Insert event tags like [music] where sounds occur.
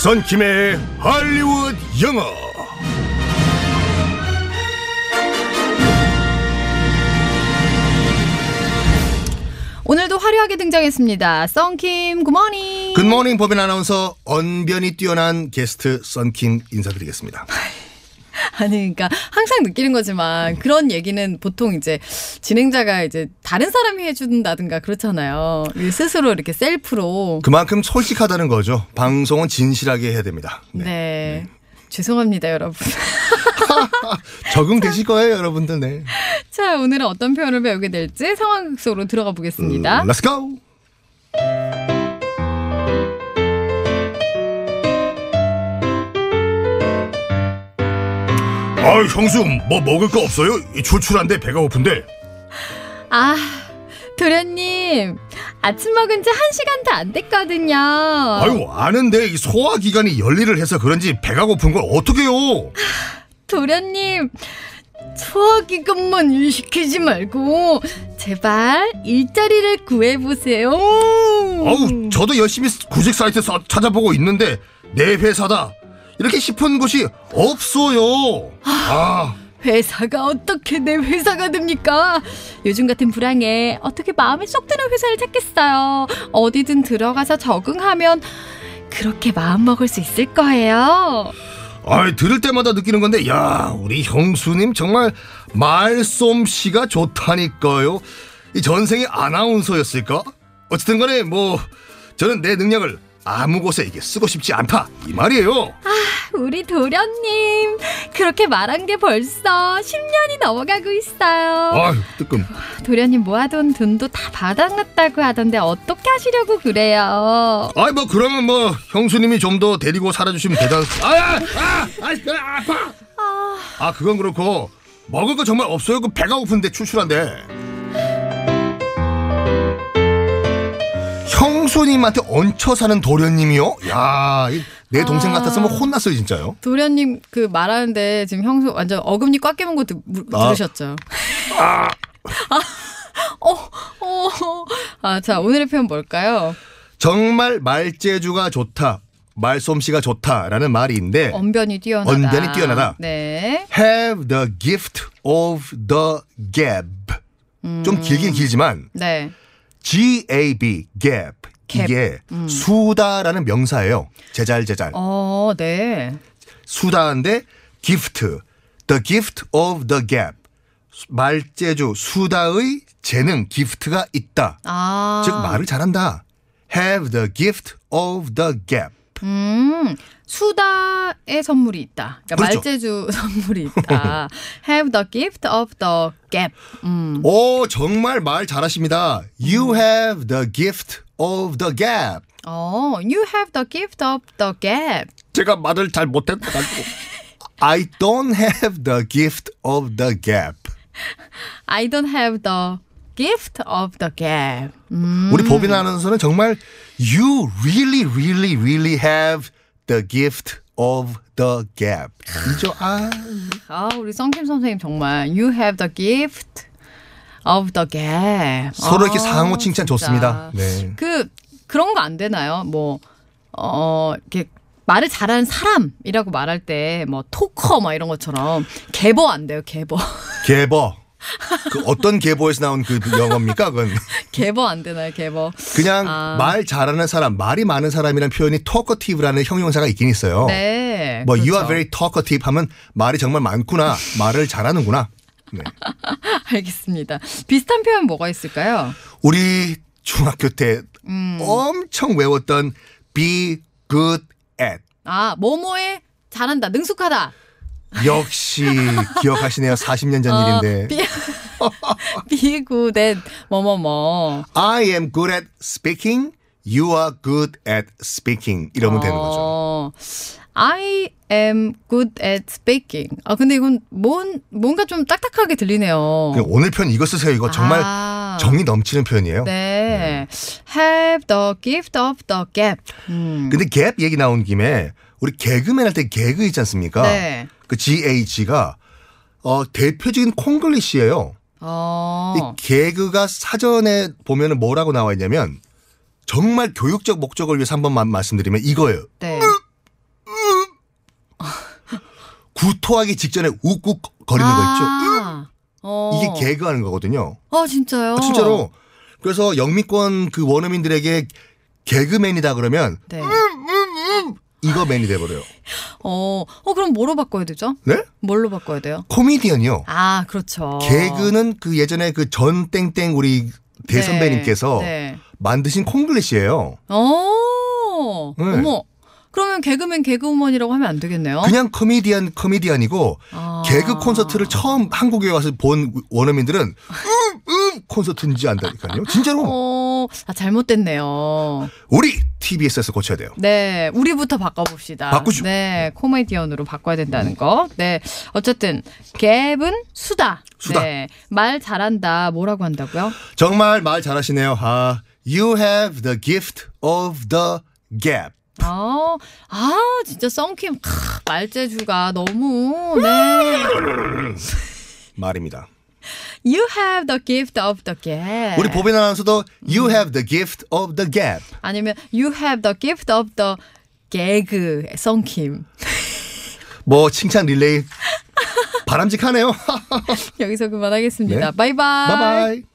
썬킴의 할리우드 영어 화려하게 등장했습니다. 썬킴 good morning. good morning 법인 아나운서 언변이 뛰어난 게스트 썬킴 인사드리겠습니다. [laughs] 아니 그러니까 항상 느끼는 거지만 그런 얘기는 보통 이제 진행자가 이제 다른 사람이 해준다든가 그렇잖아요. 스스로 이렇게 셀프로. 그만큼 솔직하다는 거죠. 방송은 진실하게 해야 됩니다. 네. 네. 죄송합니다, 여러분. [laughs] 적응되실 거예요, 여러분들. 네. 자, 오늘은 어떤 표현을 배우게 될지 상황 속으로 들어가 보겠습니다. 음, Let's go. 아, 형수, 뭐 먹을 거 없어요? 출출한데 배가 고픈데. 아, 도련님. 아침 먹은 지 한 시간도 안 됐거든요. 아유, 아는데 이 소화 기관이 열일을 해서 그런지 배가 고픈 걸 어떻게요? 도련님. 소화기관만 일시키지 말고 제발 일자리를 구해보세요. 아우, 저도 열심히 구직 사이트 서- 찾아보고 있는데 내 회사다. 이렇게 싶은 곳이 없어요. 아, 회사가 어떻게 내 회사가 됩니까? 요즘 같은 불황에 어떻게 마음에 쏙 드는 회사를 찾겠어요. 어디든 들어가서 적응하면 그렇게 마음 먹을 수 있을 거예요. 아, 들을 때마다 느끼는 건데, 야, 우리 형수님 정말 말솜씨가 좋다니까요. 이 전생에 아나운서였을까? 어쨌든 간에 뭐 저는 내 능력을 아무 곳에 이게 쓰고 싶지 않다 이 말이에요. 우리 도련님 그렇게 말한 게 벌써 10년이 넘어가고 있어요. 아유, 뜨끔. 도련님 모아둔 돈도 다 바닥났다고 하던데 어떻게 하시려고 그래요? 아이 뭐 그러면 뭐 형수님이 좀 더 데리고 살아주시면 되잖. 아야, 아, 아, 그래, 아파. 아, 그건 그렇고 먹을 거 정말 없어요. 그 배가 고픈데 출출한데. 형수님한테 얹혀 사는 도련님이요? 야, 이내 동생 아. 같았으면 혼났어요 진짜요. 도련님 그 말하는데 지금 형수 완전 어금니 꽉 깨문 거 들, 아. 들으셨죠? 아, 어, 어. 아, 자 오늘의 표현 뭘까요? 정말 말재주가 좋다, 말솜씨가 좋다라는 말인데 언변이 뛰어나다. 언변이 뛰어나다. 네. have the gift of the gab. 좀 길긴 길지만 네. G-A-B, gap. gap. 이게 수다라는 명사예요. 제잘 제잘. 어, 네. 수다인데 gift. The gift of the gap. 말재주, 수다의 재능, 기프트가 있다. 아. 즉 말을 잘한다. Have the gift of the gap. 음, 수다의 선물이 있다. 그러니까 그렇죠. 말재주 [laughs] 선물이 있다. Have the gift of the gap. 음. 오 정말 말 잘하십니다. You have the gift of the gap. 어, you have the gift of the gap. 제가 말을 잘 못해가지고. I don't have the gift of the gap. I don't have the gift of the gap. 음. 우리 법인 아나운서는 정말 you really really really have the gift of the gap. 이죠? 아, 아, 우리 썬킴 선생님 정말 you have the gift of the gap. 서로 이렇게 아, 상호 칭찬 진짜. 좋습니다. 네. 그 그런 거 안 되나요? 뭐 어, 이렇게 말을 잘하는 사람이라고 말할 때 뭐 토커 막 이런 것처럼 개버 안 돼요, 개버. [laughs] 개버. 그 어떤 개보에서 나온 그 영어입니까? 그건 [laughs] 개버 안 되나요, 개버? 그냥 아. 말 잘하는 사람, 말이 많은 사람이라는 표현이 talkative라는 형용사가 있긴 있어요. 네. 뭐 you 그렇죠. are very talkative 하면 말이 정말 많구나. 말을 잘하는구나. 네. [laughs] 알겠습니다. 비슷한 표현 뭐가 있을까요? 우리 중학교 때 음. 엄청 외웠던 be good at. 아, 뭐뭐에 잘한다, 능숙하다. 역시 기억하시네요. [laughs] 40년 전 일인데. 비, 비구된 [laughs] 뭐뭐뭐. I am good at speaking. You are good at speaking. 이러면 되는 거죠. 어, I am good at speaking. 아 근데 이건 뭔 뭔가 좀 딱딱하게 들리네요. 그냥 오늘 편 이거 쓰세요. 이거 정말 아. 정이 넘치는 표현이에요. 네. Have the gift of the gap. 음. 근데 gap 얘기 나온 김에 우리 개그맨 할 때 개그 있지 않습니까? 네. 그 GH가 어, 대표적인 콩글리시예요. 어. 이 개그가 사전에 보면은 뭐라고 나와 있냐면 정말 교육적 목적을 위해서 한 번만 말씀드리면 이거예요. 네. 구 토하기 직전에 욱욱 거리는 거 있죠. 아. 어. 이게 개그하는 거거든요. 어, 진짜요? 아, 진짜로. 그래서 영미권 그 원어민들에게 개그맨이다 그러면 네. 이거 맨이 돼버려요. [laughs] 어, 어, 그럼 뭐로 바꿔야 되죠? 네? 뭘로 바꿔야 돼요? 코미디언이요. 아, 그렇죠. 개그는 그 예전에 그 전 땡땡 우리 대선배님께서 네. 네. 만드신 콩글리시예요. 어. 네. 어머. 그러면 개그맨 개그우먼이라고 하면 안 되겠네요. 그냥 코미디언 코미디언이고 아. 개그 콘서트를 처음 한국에 와서 본 원어민들은 음, 음 콘서트인지 안다니까요. 진짜로 어, 아, 잘못됐네요. 우리 TBS에서 고쳐야 돼요. 네, 우리부터 바꿔봅시다. 바꾸죠. 네, 코미디언으로 바꿔야 된다는 거. 네, 어쨌든 갭은 수다. 수다. 네, 말 잘한다. 뭐라고 한다고요? 정말 말 잘하시네요. 아, you have the gift of the gap. 아, 아, 진짜 썬킴 크, 말재주가 너무 네. [laughs] 말입니다. You have the gift of the gap. 우리 보빈 아나운서도 you have the gift of the gap. 아니면 you have the gift of the 개그 썬킴. 뭐 칭찬 릴레이 바람직하네요. [laughs] 여기서 그만하겠습니다. 네. 바이바이. 바이바이.